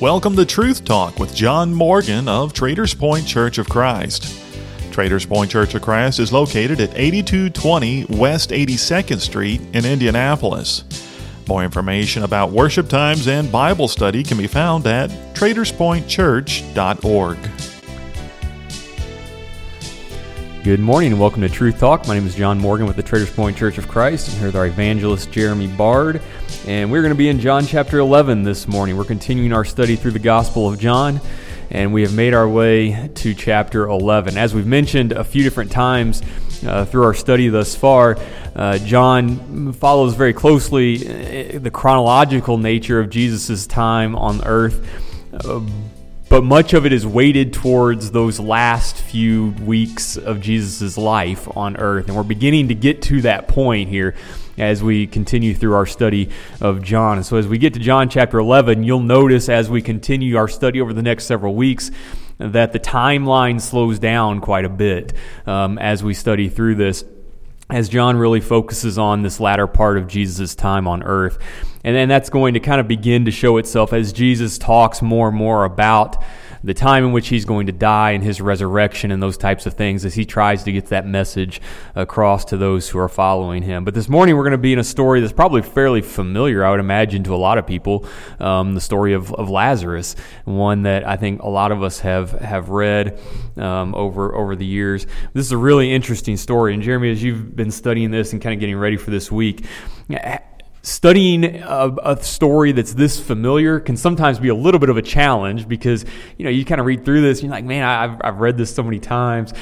Welcome to Truth Talk with John Morgan of Traders Point Church of Christ. Traders Point Church of Christ is located at 8220 West 82nd Street in Indianapolis. More information about worship times and Bible study can be found at traderspointchurch.org. Good morning and welcome to Truth Talk. My name is John Morgan with the Traders Point Church of Christ. I'm here with our evangelist Jeremy Bard, and we're going to be in John chapter 11 this morning. We're continuing our study through the Gospel of John, and we have made our way to chapter 11. As we've mentioned a few different times uh, through our study thus far, uh, John follows very closely uh, the chronological nature of Jesus' time on earth. Uh, but much of it is weighted towards those last few weeks of Jesus' life on earth. And we're beginning to get to that point here as we continue through our study of John. And so, as we get to John chapter 11, you'll notice as we continue our study over the next several weeks that the timeline slows down quite a bit um, as we study through this as John really focuses on this latter part of Jesus' time on earth. And then that's going to kind of begin to show itself as Jesus talks more and more about the time in which he's going to die and his resurrection and those types of things as he tries to get that message across to those who are following him. But this morning we're going to be in a story that's probably fairly familiar, I would imagine, to a lot of people. Um, the story of, of Lazarus, one that I think a lot of us have have read um, over over the years. This is a really interesting story, and Jeremy, as you've been studying this and kind of getting ready for this week studying a, a, story that's this familiar can sometimes be a little bit of a challenge because you know you kind of read through this and you're like man I've, I've read this so many times.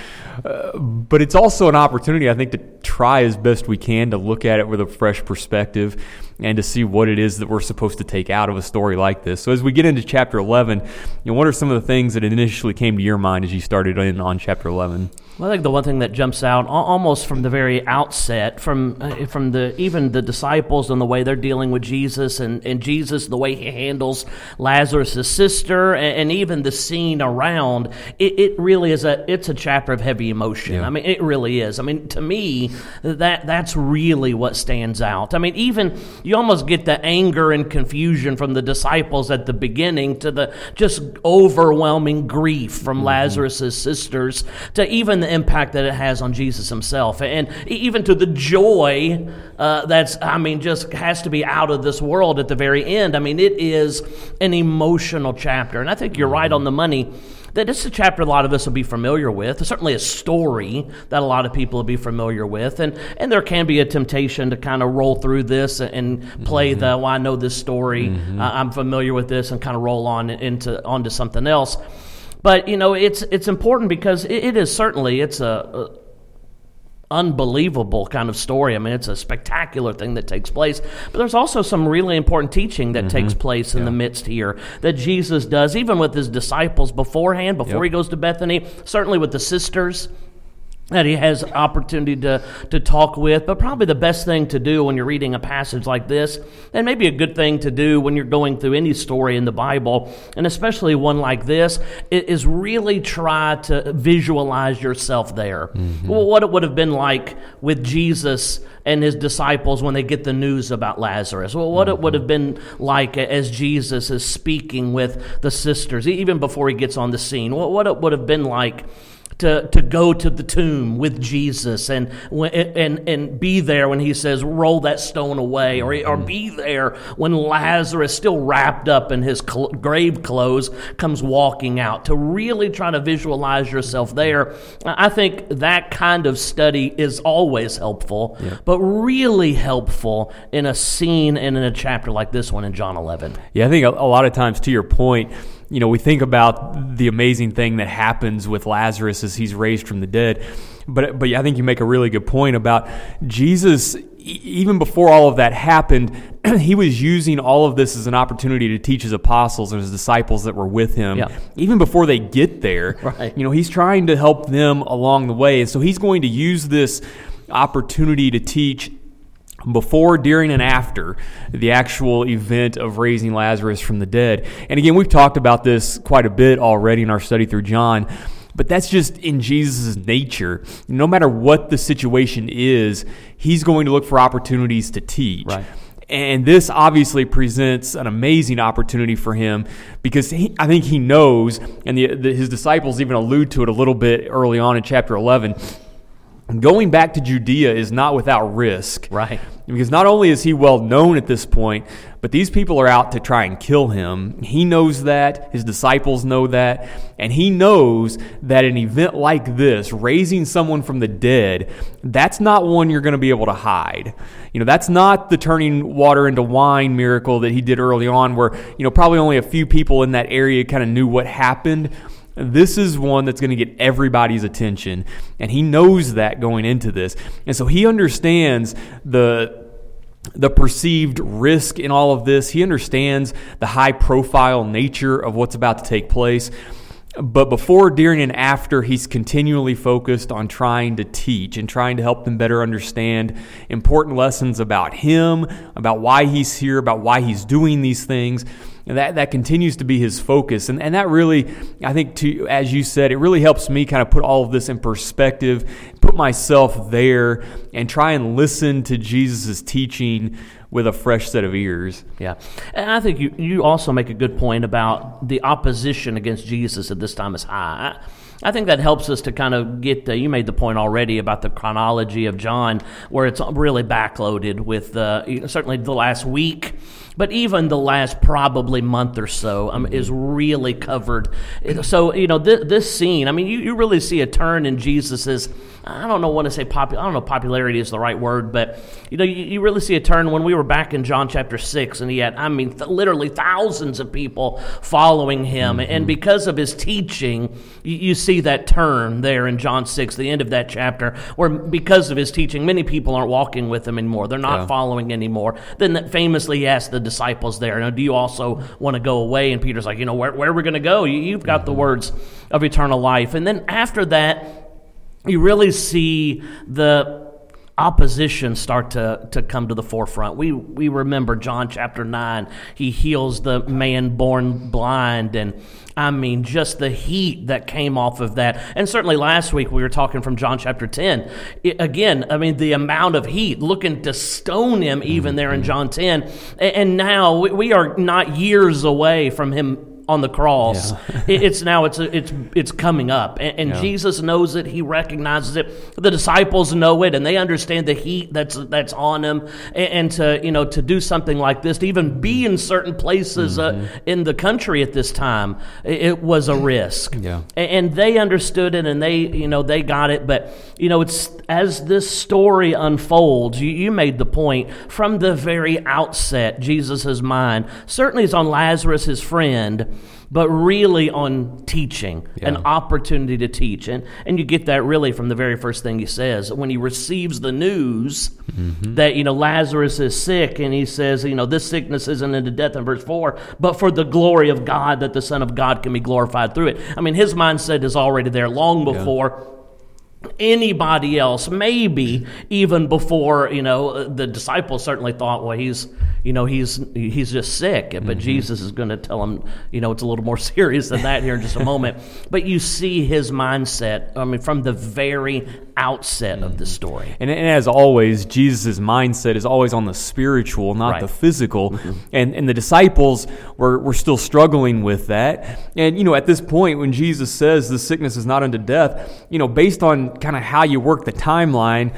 Uh, but it's also an opportunity i think to try as best we can to look at it with a fresh perspective and to see what it is that we're supposed to take out of a story like this. So as we get into chapter 11 you know, what are some of the things that initially came to your mind as you started in on chapter 11 well, I think the one thing that jumps out almost from the very outset, from uh, from the even the disciples and the way they're dealing with Jesus, and, and Jesus the way he handles Lazarus' sister, and, and even the scene around, it, it, really is a it's a chapter of heavy emotion. Yeah. I mean, it really is. I mean, to me, that that's really what stands out. I mean, even you almost get the anger and confusion from the disciples at the beginning to the just overwhelming grief from mm-hmm. Lazarus' sisters to even the impact that it has on Jesus himself, and even to the joy uh, that's, I mean, just has to be out of this world at the very end. I mean, it is an emotional chapter, and I think you're right on the money that it's a chapter a lot of us will be familiar with. It's certainly a story that a lot of people will be familiar with, and and there can be a temptation to kind of roll through this and play mm-hmm. the well, I know this story, mm-hmm. uh, I'm familiar with this, and kind of roll on into onto something else. But you know, it's it's important because it, it is certainly it's a, a unbelievable kind of story. I mean, it's a spectacular thing that takes place. But there's also some really important teaching that mm-hmm. takes place in yeah. the midst here that Jesus does, even with his disciples beforehand, before yep. he goes to Bethany, certainly with the sisters that he has opportunity to, to talk with. But probably the best thing to do when you're reading a passage like this, and maybe a good thing to do when you're going through any story in the Bible, and especially one like this, is really try to visualize yourself there. Mm-hmm. What it would have been like with Jesus and his disciples when they get the news about Lazarus. Well, what mm-hmm. it would have been like as Jesus is speaking with the sisters, even before he gets on the scene. What it would have been like to, to go to the tomb with Jesus and, and, and be there when he says, roll that stone away, or, or mm-hmm. be there when Lazarus, still wrapped up in his cl- grave clothes, comes walking out. To really try to visualize yourself there, I think that kind of study is always helpful, yeah. but really helpful in a scene and in a chapter like this one in John 11. Yeah, I think a, a lot of times, to your point, you know, we think about the amazing thing that happens with Lazarus as he's raised from the dead. But, but I think you make a really good point about Jesus, even before all of that happened, he was using all of this as an opportunity to teach his apostles and his disciples that were with him. Yeah. Even before they get there, right. you know, he's trying to help them along the way. And so he's going to use this opportunity to teach before, during, and after the actual event of raising Lazarus from the dead. And again, we've talked about this quite a bit already in our study through John, but that's just in Jesus' nature. No matter what the situation is, he's going to look for opportunities to teach. Right. And this obviously presents an amazing opportunity for him because he, I think he knows, and the, the, his disciples even allude to it a little bit early on in chapter 11 going back to Judea is not without risk. Right. Because not only is he well known at this point, but these people are out to try and kill him. He knows that, his disciples know that, and he knows that an event like this, raising someone from the dead, that's not one you're going to be able to hide. You know, that's not the turning water into wine miracle that he did early on where, you know, probably only a few people in that area kind of knew what happened. This is one that's going to get everybody's attention. And he knows that going into this. And so he understands the the perceived risk in all of this. He understands the high profile nature of what's about to take place. But before, during, and after, he's continually focused on trying to teach and trying to help them better understand important lessons about him, about why he's here, about why he's doing these things. And that, that continues to be his focus. And, and that really, I think, to, as you said, it really helps me kind of put all of this in perspective, put myself there, and try and listen to Jesus' teaching with a fresh set of ears. Yeah. And I think you, you also make a good point about the opposition against Jesus at this time is high. I think that helps us to kind of get you made the point already about the chronology of John, where it's really backloaded with uh, certainly the last week but even the last probably month or so um, is really covered. So, you know, th- this scene, I mean, you, you really see a turn in Jesus's, I don't know, want to say popular, I don't know popularity is the right word, but, you know, you, you, really see a turn when we were back in John chapter 6, and he had, I mean, th- literally thousands of people following him. Mm-hmm. And because of his teaching, you, you see that turn there in John 6, the end of that chapter, where because of his teaching, many people aren't walking with him anymore. They're not yeah. following anymore. Then famously he asked the disciples there, now, do you also want to go away? And Peter's like, you know, where, where are we going to go? You, have got the words of eternal life. And then after that, you really see the opposition start to, to come to the forefront. We, we remember John chapter 9. He heals the man born blind. And I mean, just the heat that came off of that. And certainly last week we were talking from John chapter 10. It, again, I mean, the amount of heat looking to stone him even there in John 10. And, and now we, we are not years away from him on the cross. Yeah. it's now it's it's it's coming up, and, and yeah. Jesus knows it. He recognizes it. The disciples know it, and they understand the heat that's that's on him. And, and to you know to do something like this, to even be in certain places uh, mm-hmm. uh, in the country at this time, it, it was a risk. Yeah. And, and they understood it, and they you know they got it. But you know it's as this story unfolds. You, you made the point from the very outset. Jesus's mind certainly is on Lazarus, his friend but really on teaching, yeah. an opportunity to teach. And, and you get that really from the very first thing he says. When he receives the news mm-hmm. that, you know, Lazarus is sick, and he says, you know, this sickness isn't into death in verse 4, but for the glory of God, that the Son of God can be glorified through it. I mean, his mindset is already there long before. Yeah anybody else maybe even before you know the disciples certainly thought well he's you know he's he's just sick but mm-hmm. jesus is going to tell him you know it's a little more serious than that here in just a moment but you see his mindset i mean from the very outset of the mm-hmm. story and, and as always jesus' mindset is always on the spiritual not right. the physical mm-hmm. and and the disciples were, were still struggling with that and you know at this point when jesus says the sickness is not unto death you know based on kind of how you work the timeline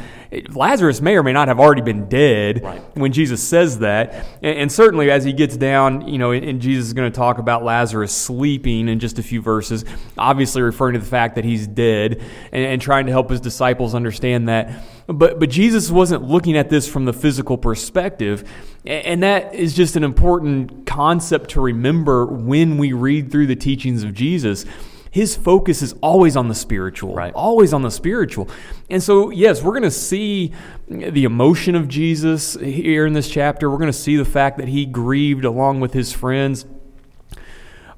Lazarus may or may not have already been dead right. when Jesus says that. And, and, certainly as he gets down, you know, and, and Jesus is going to talk about Lazarus sleeping in just a few verses, obviously referring to the fact that he's dead and, and trying to help his disciples understand that. But, but Jesus wasn't looking at this from the physical perspective. And that is just an important concept to remember when we read through the teachings of Jesus his focus is always on the spiritual, right. always on the spiritual. And so, yes, we're going to see the emotion of Jesus here in this chapter. We're going to see the fact that he grieved along with his friends.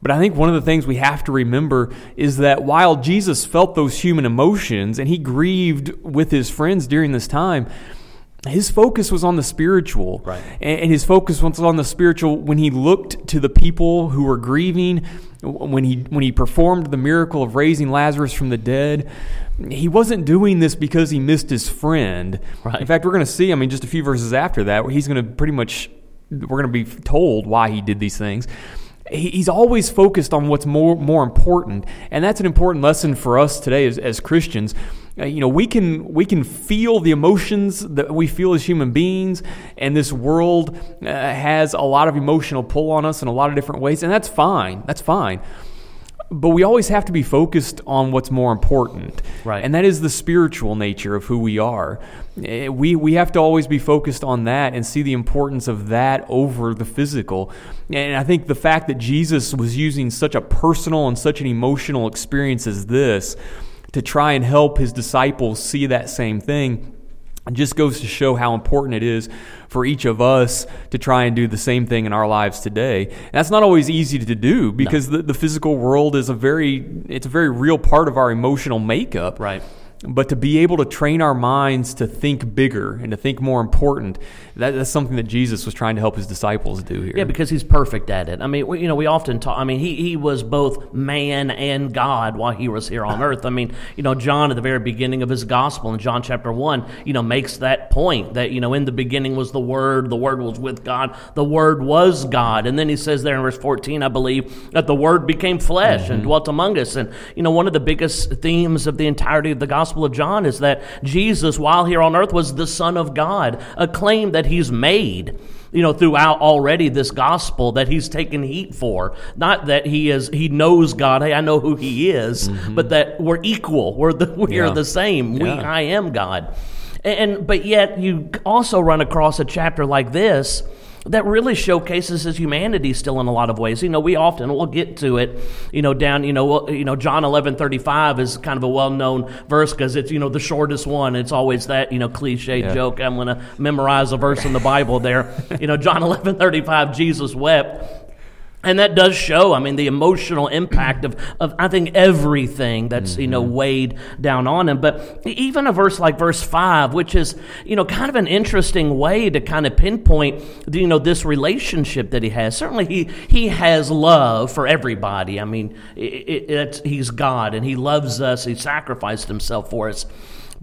But I think one of the things we have to remember is that while Jesus felt those human emotions and he grieved with his friends during this time, his focus was on the spiritual. Right. And his focus was on the spiritual when he looked to the people who were grieving, when he when he performed the miracle of raising Lazarus from the dead. He wasn't doing this because he missed his friend. Right. In fact, we're going to see, I mean, just a few verses after that, he's going to pretty much we're going to be told why he did these things he's always focused on what's more more important and that's an important lesson for us today as, as christians uh, you know we can we can feel the emotions that we feel as human beings and this world uh, has a lot of emotional pull on us in a lot of different ways and that's fine that's fine. But we always have to be focused on what's more important. Right. And that is the spiritual nature of who we are. Eh, we we have to always be focused on that and see the importance of that over the physical. And i think the fact that jesus was using such a personal and such an emotional experience as this to try and help his disciples see that same thing. It just goes to show how important it is for each of us to try and do the same thing in our lives today. And that's not always easy to do because no. the, the physical world is a very it's a very real part of our emotional makeup. Right but to be able to train our minds to think bigger and to think more important that, that's something that jesus was trying to help his disciples do here. Yeah because he's perfect at it. I mean we, you know we often talk i mean he, he was both man and god while he was here on earth. I mean you know john at the very beginning of his gospel in john chapter 1 you know makes that point that you know in the beginning was the word the word was with god the word was god. And then he says there in verse 14 i believe that the word became flesh mm-hmm. and dwelt among us. And you know one of the biggest themes of the entirety of the gospel Gospel of John is that Jesus, while here on earth, was the Son of God, a claim that he's made you know throughout already this gospel that he's taken heat for not that he is he knows god hey i know who he is mm-hmm. but that we're equal we're the we yeah. are the same yeah. we i am god and, and but yet you also run across a chapter like this that really showcases his humanity still in a lot of ways. You know, we often we'll get to it. You know, down you know you know John eleven thirty five is kind of a well known verse because it's you know the shortest one. It's always that you know cliche yeah. joke. I'm going to memorize a verse in the Bible there. you know, John eleven thirty five. Jesus wept and that does show i mean the emotional impact of, of i think everything that's mm-hmm. you know mm-hmm. weighed down on him but even a verse like verse 5 which is you know kind of an interesting way to kind of pinpoint you know this relationship that he has certainly he he has love for everybody i mean it, it, he's god and he loves us he sacrificed himself for us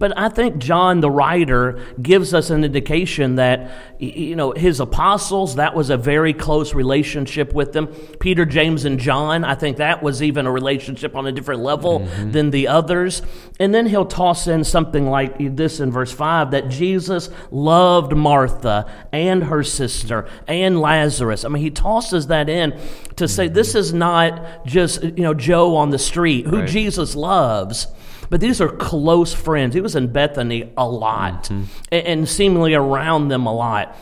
but I think John, the writer, gives us an indication that, you know, his apostles, that was a very close relationship with them. Peter, James, and John, I think that was even a relationship on a different level mm-hmm. than the others. And then he'll toss in something like this in verse 5 that Jesus loved Martha and her sister and Lazarus. I mean, he tosses that in to say this is not just, you know, Joe on the street who right. Jesus loves but these are close friends. He was in Bethany a lot mm-hmm. and, and seemingly around them a lot.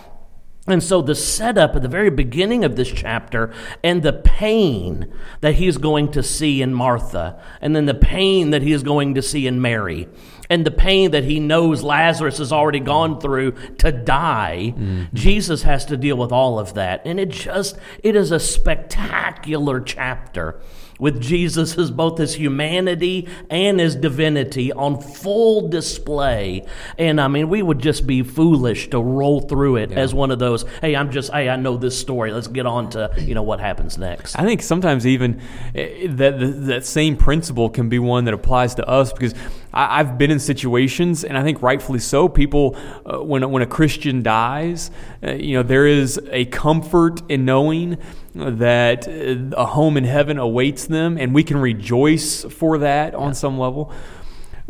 And so, the setup at the very beginning of this chapter and the pain that he's going to see in Martha, and then the pain that he is going to see in Mary, and the pain that he knows Lazarus has already gone through to die, mm-hmm. Jesus has to deal with all of that. And it just, it is a spectacular chapter with Jesus as both his humanity and his divinity on full display. And I mean, we would just be foolish to roll through it yeah. as one of those, hey, I'm just, hey, I know this story. Let's get on to, you know, what happens next. I think sometimes even eh, that, that same principle can be one that applies to us because I, have been in situations, and I think rightfully so. People, uh, when when a Christian dies, uh, you know, there is a comfort in knowing that uh, a home in heaven awaits them, and we can rejoice for that on some level.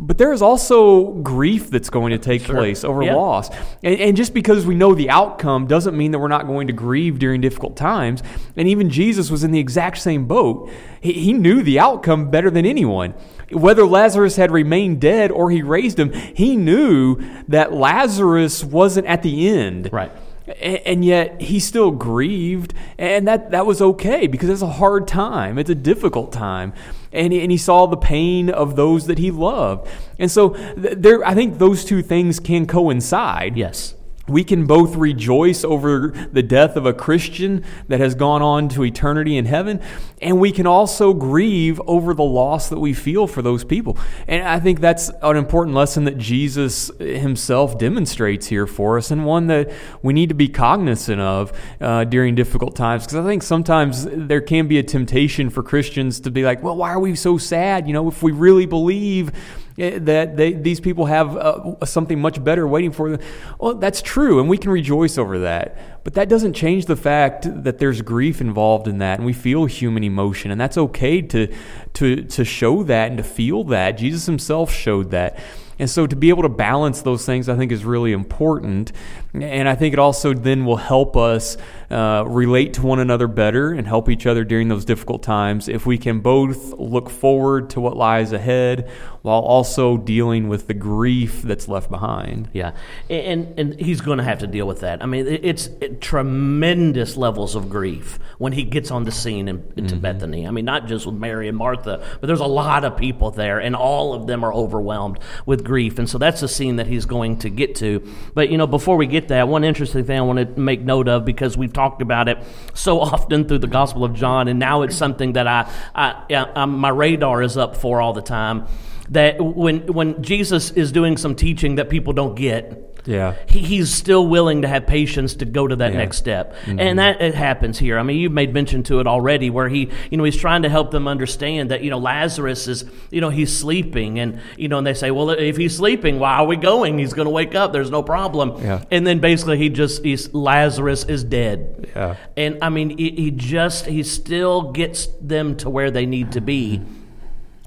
But there is also grief that's going to take sure. place over yeah. loss. And, and, just because we know the outcome doesn't mean that we're not going to grieve during difficult times. And even Jesus was in the exact same boat. He, he knew the outcome better than anyone. Whether Lazarus had remained dead or he raised him, he knew that Lazarus wasn't at the end. Right and yet he still grieved and that, that was okay because it's a hard time. It's a difficult time. And, and he saw the pain of those that he loved. And so there i think those two things can coincide. Yes we can both rejoice over the death of a Christian that has gone on to eternity in heaven, and we can also grieve over the loss that we feel for those people. And I think that's an important lesson that Jesus himself demonstrates here for us, and one that we need to be cognizant of uh, during difficult times. Because I think sometimes there can be a temptation for Christians to be like, well, why are we so sad? You know, if we really believe that they, these people have uh, something much better waiting for them. Well, that's true, and we can rejoice over that. But that doesn't change the fact that there's grief involved in that, and we feel human emotion, and that's okay to to to show that and to feel that. Jesus Himself showed that. And so to be able to balance those things, I think, is really important. And I think it also then will help us uh, relate to one another better and help each other during those difficult times if we can both look forward to what lies ahead while also dealing with the grief that's left behind. Yeah, and and he's going to have to deal with that. I mean, it's it, tremendous levels of grief when he gets on the scene in, into mm-hmm. Bethany. I mean, not just with Mary and Martha, but there's a lot of people there, and all of them are overwhelmed with grief, and so that's a scene that he's going to get to. But you know, before we get that, one interesting thing I want to make note of because we've talked about it so often through the Gospel of John, and now it's something that I, I, I my radar is up for all the time that when when Jesus is doing some teaching that people don't get, yeah, he, he's still willing to have patience to go to that yeah. next step, mm-hmm. and that it happens here. I mean, you've made mention to it already, where he, you know, he's trying to help them understand that you know Lazarus is, you know, he's sleeping, and you know, and they say, well, if he's sleeping, why are we going? He's going to wake up. There's no problem. Yeah. And then basically he just he's Lazarus is dead. Yeah. And I mean, he, he just he still gets them to where they need to be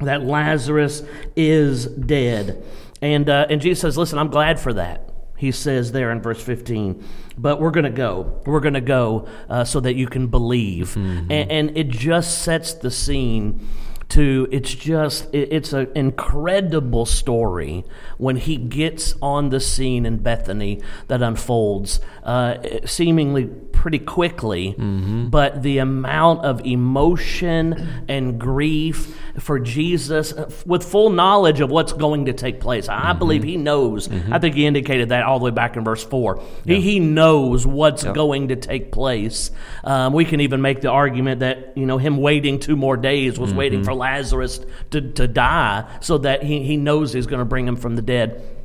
that Lazarus is dead. And, uh, and Jesus says, Listen, I'm glad for that. He says there in verse 15, but we're going to go. We're going to go uh, so that you can believe. Mm-hmm. And, and it just sets the scene to it's just it's an incredible story when he gets on the scene in Bethany that unfolds uh, seemingly pretty quickly, mm-hmm. but the amount of emotion and grief for Jesus with full knowledge of what's going to take place. I mm-hmm. believe he knows. Mm-hmm. I think he indicated that all the way back in verse 4. He, he knows what's yep. going to take place. Um, we can even make the argument that, you know, him waiting two more days was waiting mm-hmm. for Lazarus to, to die so that he, he knows he's going to bring him from the dead.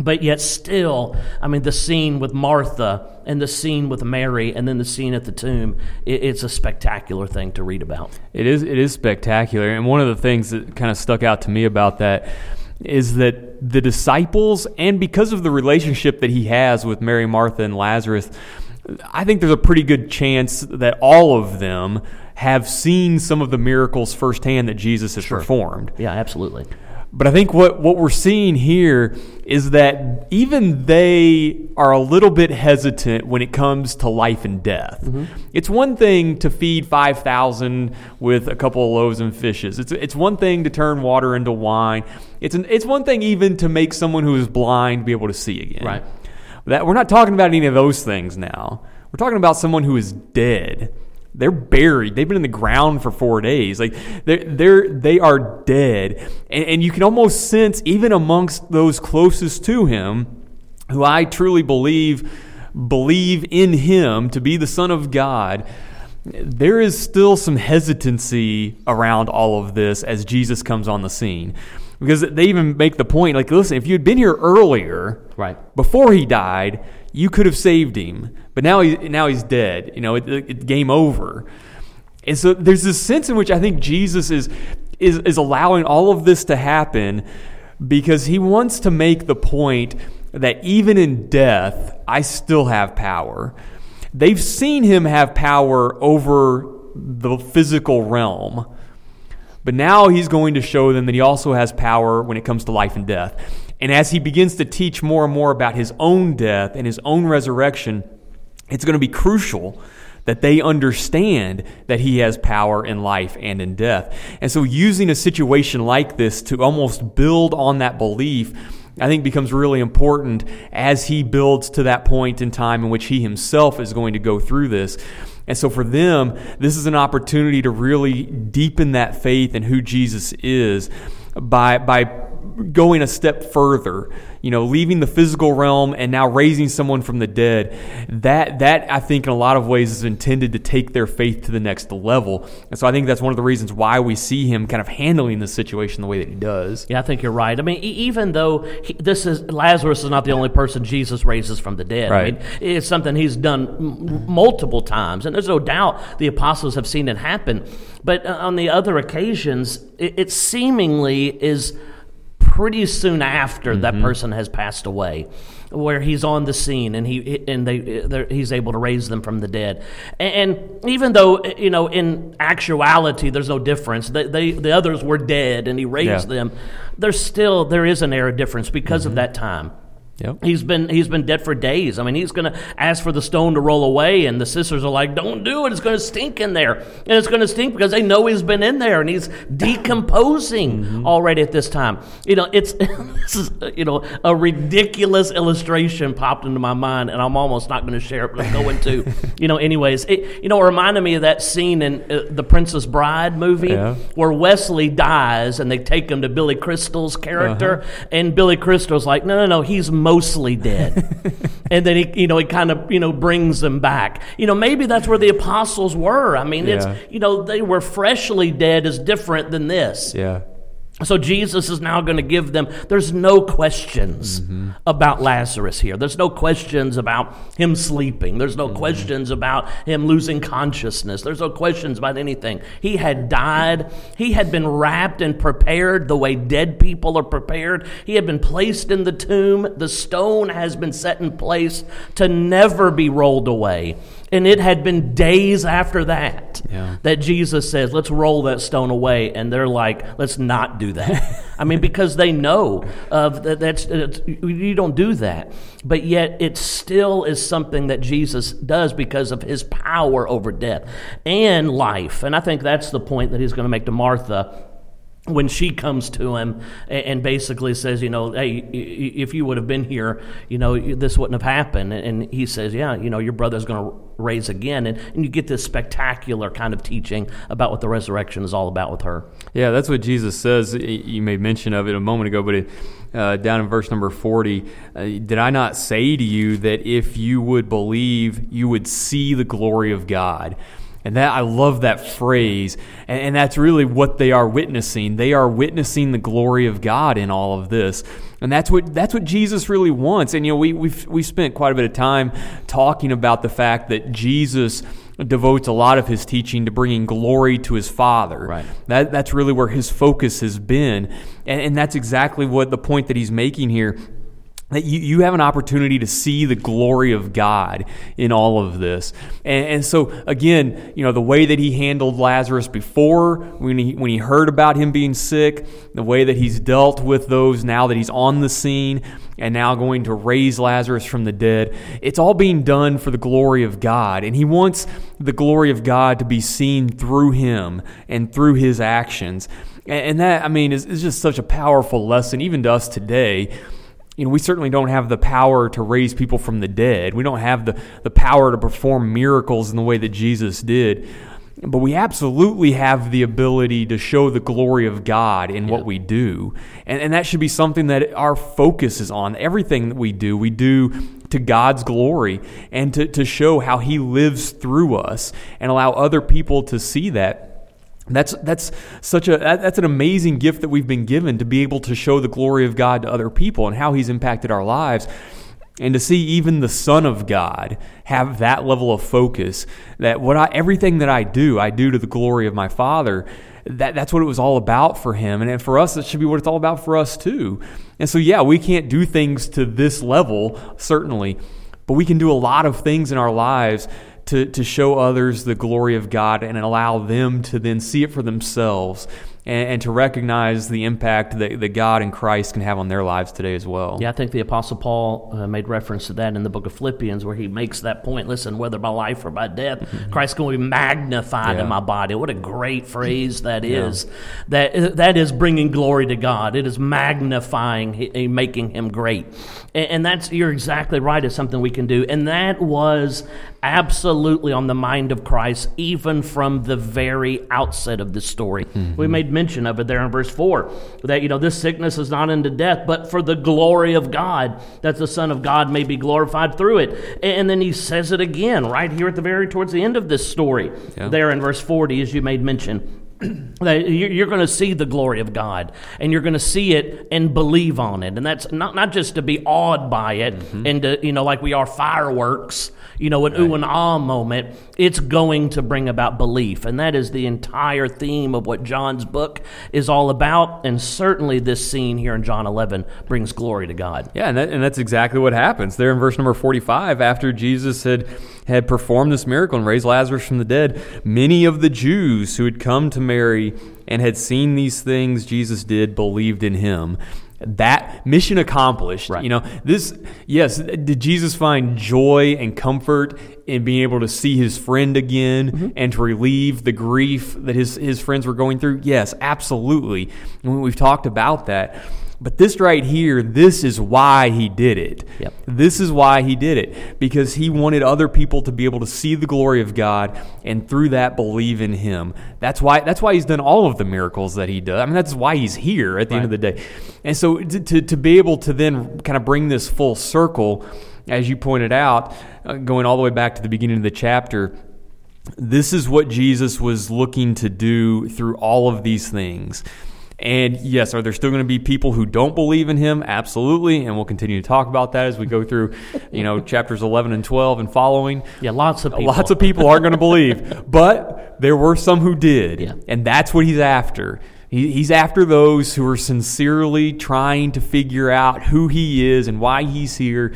But yet, still, I mean, the scene with Martha and the scene with Mary and then the scene at the tomb, it, it's a spectacular thing to read about. It is, it is spectacular. And one of the things that kind of stuck out to me about that is that the disciples, and because of the relationship that he has with Mary, Martha, and Lazarus, I think there's a pretty good chance that all of them have seen some of the miracles firsthand that Jesus has sure. performed. Yeah, absolutely. But I think what, what we're seeing here is that even they are a little bit hesitant when it comes to life and death. Mm-hmm. It's one thing to feed 5,000 with a couple of loaves and fishes. It's, it's one thing to turn water into wine. It's, an, it's one thing even to make someone who is blind be able to see again. Right. That, we're not talking about any of those things now. We're talking about someone who is dead they're buried. They've been in the ground for four days. Like they're, they're they are dead, and, and you can almost sense even amongst those closest to him, who I truly believe believe in him to be the Son of God. There is still some hesitancy around all of this as Jesus comes on the scene. Because they even make the point like, listen, if you had been here earlier, right. before he died, you could have saved him, but now he now he's dead. You know, it, it, game over. And so there's this sense in which I think Jesus is is is allowing all of this to happen because he wants to make the point that even in death, I still have power. They've seen him have power over the physical realm. But now he's going to show them that he also has power when it comes to life and death. And as he begins to teach more and more about his own death and his own resurrection, it's going to be crucial that they understand that he has power in life and in death. And so, using a situation like this to almost build on that belief, I think becomes really important as he builds to that point in time in which he himself is going to go through this. And so, for them, this is an opportunity to really deepen that faith in who Jesus is by, by going a step further, you know, leaving the physical realm and now raising someone from the dead, that that I think in a lot of ways is intended to take their faith to the next level. And so I think that's one of the reasons why we see him kind of handling the situation the way that he does. Yeah, I think you're right. I mean, even though he, this is Lazarus is not the only person Jesus raises from the dead. Right. I mean, it's something he's done m- multiple times, and there's no doubt the apostles have seen it happen. But uh, on the other occasions, it, it seemingly is pretty soon after mm-hmm. that person has passed away where he's on the scene and he and they he's able to raise them from the dead. And, and, even though you know in actuality there's no difference, they, they the others were dead and he raised yeah. them. There's still there is an era difference because mm-hmm. of that time. Yep. He's been he's been dead for days. I mean, he's going to ask for the stone to roll away, and the sisters are like, "Don't do it. It's going to stink in there, and it's going to stink because they know he's been in there and he's decomposing mm-hmm. already at this time." You know, it's this is you know a ridiculous illustration popped into my mind, and I'm almost not going to share it, but I'm going to. you know, anyways, it, you know, it reminded me of that scene in uh, the Princess Bride movie yeah. where Westley dies, and they take him to Billy Crystal's character, uh-huh. and Billy Crystal's like, "No, no, no, he's." Mostly dead. and then he, you know, he kind of, you know, brings them back. You know, maybe that's where the apostles were. I mean, yeah. it's, you know, they were freshly dead is different than this. Yeah. So Jesus is now going to give them, there's no questions mm-hmm. about Lazarus here. There's no questions about him sleeping. There's no mm-hmm. questions about him losing consciousness. There's no questions about anything. He had died. He had been wrapped and prepared the way dead people are prepared. He had been placed in the tomb. The stone has been set in place to never be rolled away. And it had been days after that yeah. that Jesus says, let's roll that stone away. And they're like, let's not do that. I mean, because they know of that, that's, you don't do that. But yet it still is something that Jesus does because of his power over death and life. And I think that's the point that he's going to make to Martha when she comes to him and basically says, you know, hey, if you would have been here, you know, this wouldn't have happened. And he says, yeah, you know, your brother's going to raise again. And, and you get this spectacular kind of teaching about what the resurrection is all about with her. Yeah, that's what Jesus says. You made mention of it a moment ago, but it, uh, down in verse number 40, uh, did I not say to you that if you would believe, you would see the glory of God? And that I love that phrase. And, and, that's really what they are witnessing. They are witnessing the glory of God in all of this. And that's what that's what Jesus really wants. And you know, we we've we spent quite a bit of time talking about the fact that Jesus devotes a lot of his teaching to bringing glory to his Father. Right. That that's really where his focus has been. And, and that's exactly what the point that he's making here that you, you have an opportunity to see the glory of God in all of this. And, and, so, again, you know, the way that he handled Lazarus before, when he, when he heard about him being sick, the way that he's dealt with those now that he's on the scene and now going to raise Lazarus from the dead, it's all being done for the glory of God. And he wants the glory of God to be seen through him and through his actions. And, and that, I mean, is, is just such a powerful lesson, even to us today you know, we certainly don't have the power to raise people from the dead. We don't have the, the power to perform miracles in the way that Jesus did. But we absolutely have the ability to show the glory of God in yeah. what we do. And, and that should be something that our focus is on. Everything that we do, we do to God's glory and to, to show how He lives through us and allow other people to see that. That's that's such a that's an amazing gift that we've been given to be able to show the glory of God to other people and how He's impacted our lives. And to see even the Son of God have that level of focus that what I, everything that I do, I do to the glory of my Father. That, that's what it was all about for him. And for us, it should be what it's all about for us too. And so, yeah, we can't do things to this level, certainly, but we can do a lot of things in our lives to, to show others the glory of God and allow them to then see it for themselves and, and, to recognize the impact that, that God and Christ can have on their lives today as well. Yeah, I think the Apostle Paul uh, made reference to that in the book of Philippians, where he makes that point. Listen, whether by life or by death, mm-hmm. Christ going to be magnified yeah. in my body. What a great phrase that is. Yeah. That that is bringing glory to God. It is magnifying, making Him great, and, and that's you're exactly right. It's something we can do, and that was absolutely on the mind of Christ, even from the very outset of the story. Mm-hmm. We made mention of it there in verse 4 that, you know, this sickness is not unto death, but for the glory of God, that the Son of God may be glorified through it. And then he says it again right here at the very towards the end of this story, yeah. there in verse 40, as you made mention that you're going to see the glory of God and you're going to see it and believe on it. And that's not, not just to be awed by it mm-hmm. and to, you know, like we are fireworks, you know, an right. ooh and ah moment. It's going to bring about belief. And that is the entire theme of what John's book is all about. And certainly this scene here in John 11 brings glory to God. Yeah, and, that, and that's exactly what happens there in verse number 45 after Jesus had had performed this miracle and raised Lazarus from the dead, many of the Jews who had come to Mary and had seen these things Jesus did believed in him. That mission accomplished. Right. You know, this, yes, did Jesus find joy and comfort in being able to see his friend again mm-hmm. and to relieve the grief that his, his friends were going through? Yes, absolutely. And we've talked about that. But this right here, this is why he did it. Yep. This is why he did it. Because he wanted other people to be able to see the glory of God and through that believe in him. That's why that's why he's done all of the miracles that he does. I mean, that's why he's here at the right. end of the day. And so to, to, to be able to then kind of bring this full circle, as you pointed out, uh, going all the way back to the beginning of the chapter, this is what Jesus was looking to do through all of these things. And yes, are there still going to be people who don't believe in him? Absolutely. And we'll continue to talk about that as we go through, you know, chapters 11 and 12 and following. Yeah, lots of people. Lots of people aren't going to believe. But there were some who did. Yeah. And that's what he's after. he's after those who are sincerely trying to figure out who he is and why he's here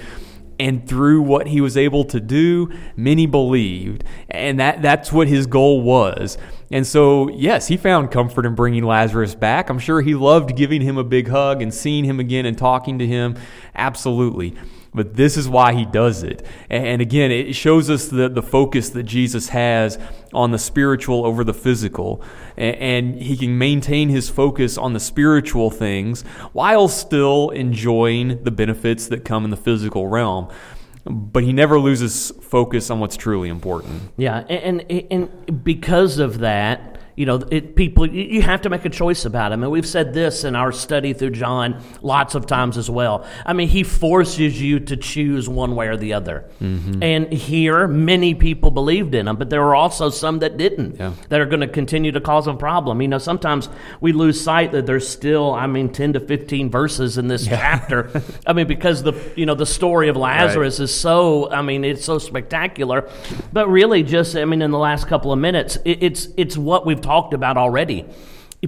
and through what he was able to do, many believed. And that, that's what his goal was. And so, yes, he found comfort in bringing Lazarus back. I'm sure he loved giving him a big hug and seeing him again and talking to him. Absolutely. But this is why he does it. And again, it shows us the, the focus that Jesus has on the spiritual over the physical. And he can maintain his focus on the spiritual things while still enjoying the benefits that come in the physical realm but he never loses focus on what's truly important. Yeah, and, and, and because of that, you know, it, people, you have to make a choice about him. And we've said this in our study through John lots of times as well. I mean, he forces you to choose one way or the other. Mm-hmm. And here, many people believed in him, but there were also some that didn't, yeah. that are going to continue to cause him problem. You know, sometimes we lose sight that there's still, I mean, 10 to 15 verses in this yeah. chapter. I mean, because the, you know, the story of Lazarus right. is so, I mean, it's so spectacular. But really, just, I mean, in the last couple of minutes, it, it's, it's what we've talked about already.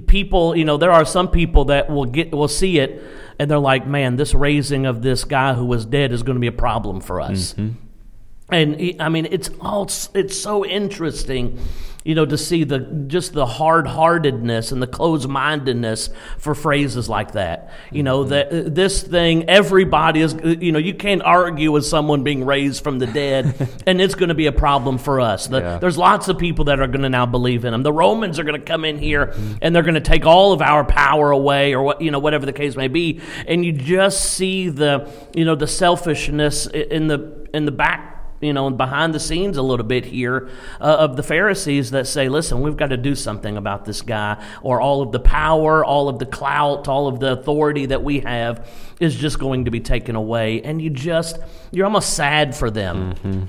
People, you know, there are some people that will get will see it and they're like, "Man, this raising of this guy who was dead is going to be a problem for us." Mm-hmm. And I mean, it's all it's so interesting you know, to see the just the hard heartedness and the closed mindedness for phrases like that. You know, mm-hmm. that uh, this thing, everybody is, uh, you know, you can't argue with someone being raised from the dead, and it's going to be a problem for us. The, yeah. There's lots of people that are going to now believe in him. The Romans are going to come in here mm-hmm. and they're going to take all of our power away, or what, you know, whatever the case may be. And you just see the, you know, the selfishness in the in the back you know, and behind the scenes a little bit here uh, of the Pharisees that say, listen, we've got to do something about this guy, or all of the power, all of the clout, all of the authority that we have is just going to be taken away. And you just, you're almost sad for them. Mm-hmm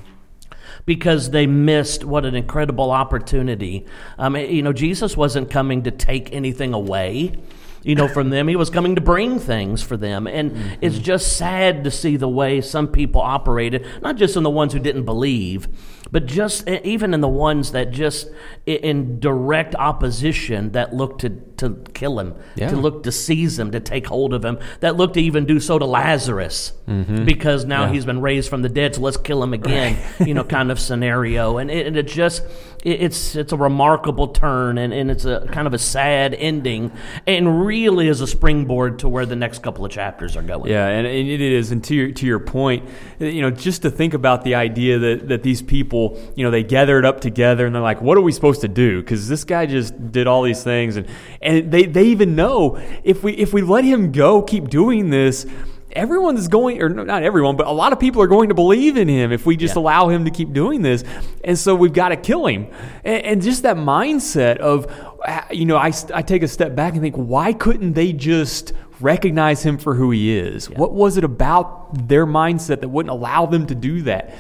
because they missed what an incredible opportunity. Um, you know, Jesus wasn't coming to take anything away you know, from them. He was coming to bring things for them. And mm-hmm. it's just sad to see the way some people operated, not just in the ones who didn't believe, but just even in the ones that just in direct opposition that looked to, to kill him, yeah. to look to seize him, to take hold of him, that looked to even do so to Lazarus mm-hmm. because now yeah. he's been raised from the dead, so let's kill him again, right. you know, kind of scenario. And it, and it just, it's it's a remarkable turn and, and it's a kind of a sad ending and really is a springboard to where the next couple of chapters are going. Yeah, and, and it is. And to your, to your point, you know, just to think about the idea that, that these people you know, they gathered up together and they're like, what are we supposed to do? Because this guy just did all these things. And, and they, they even know if we, if we let him go, keep doing this, everyone's going, or not everyone, but a lot of people are going to believe in him if we just yeah. allow him to keep doing this. And so we've got to kill him. And, and, just that mindset of, uh, you know, I, I take a step back and think, why couldn't they just recognize him for who he is? Yeah. What was it about their mindset that wouldn't allow them to do that?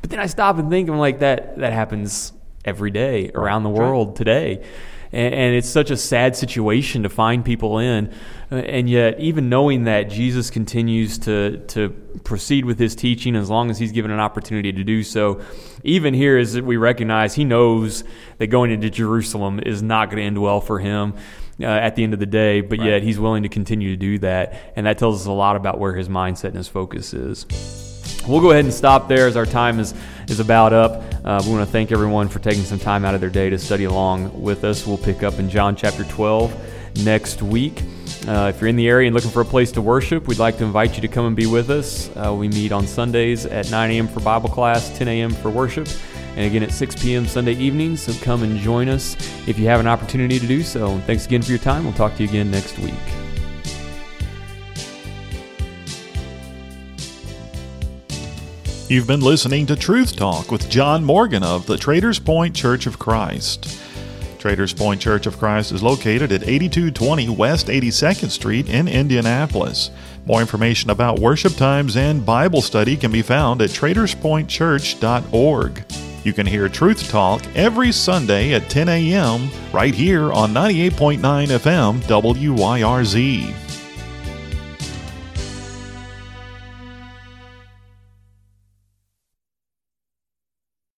But then I stop and think, I'm like, that that happens every day around the world today. And, and it's such a sad situation to find people in. Uh, and yet, even knowing that Jesus continues to to proceed with his teaching as long as he's given an opportunity to do so, even here as we recognize he knows that going into Jerusalem is not going to end well for him. Uh, at the end of the day, but right. yet he's willing to continue to do that. And that tells us a lot about where his mindset and his focus is. We'll go ahead and stop there as our time is, is about up. Uh, we want to thank everyone for taking some time out of their day to study along with us. We'll pick up in John chapter 12 next week. Uh, if you're in the area and looking for a place to worship, we'd like to invite you to come and be with us. Uh, we meet on Sundays at 9 a.m. for Bible class, 10 a.m. for worship and again at 6 p.m. Sunday evenings. So come and join us if you have an opportunity to do so. And thanks again for your time. We'll talk to you again next week. You've been listening to Truth Talk with John Morgan of the Traders Point Church of Christ. Traders Point Church of Christ is located at 8220 West 82nd Street in Indianapolis. More information about worship times and Bible study can be found at traderspointchurch.org. You can hear Truth Talk every Sunday at 10 a.m. right here on 98.9 FM WYRZ.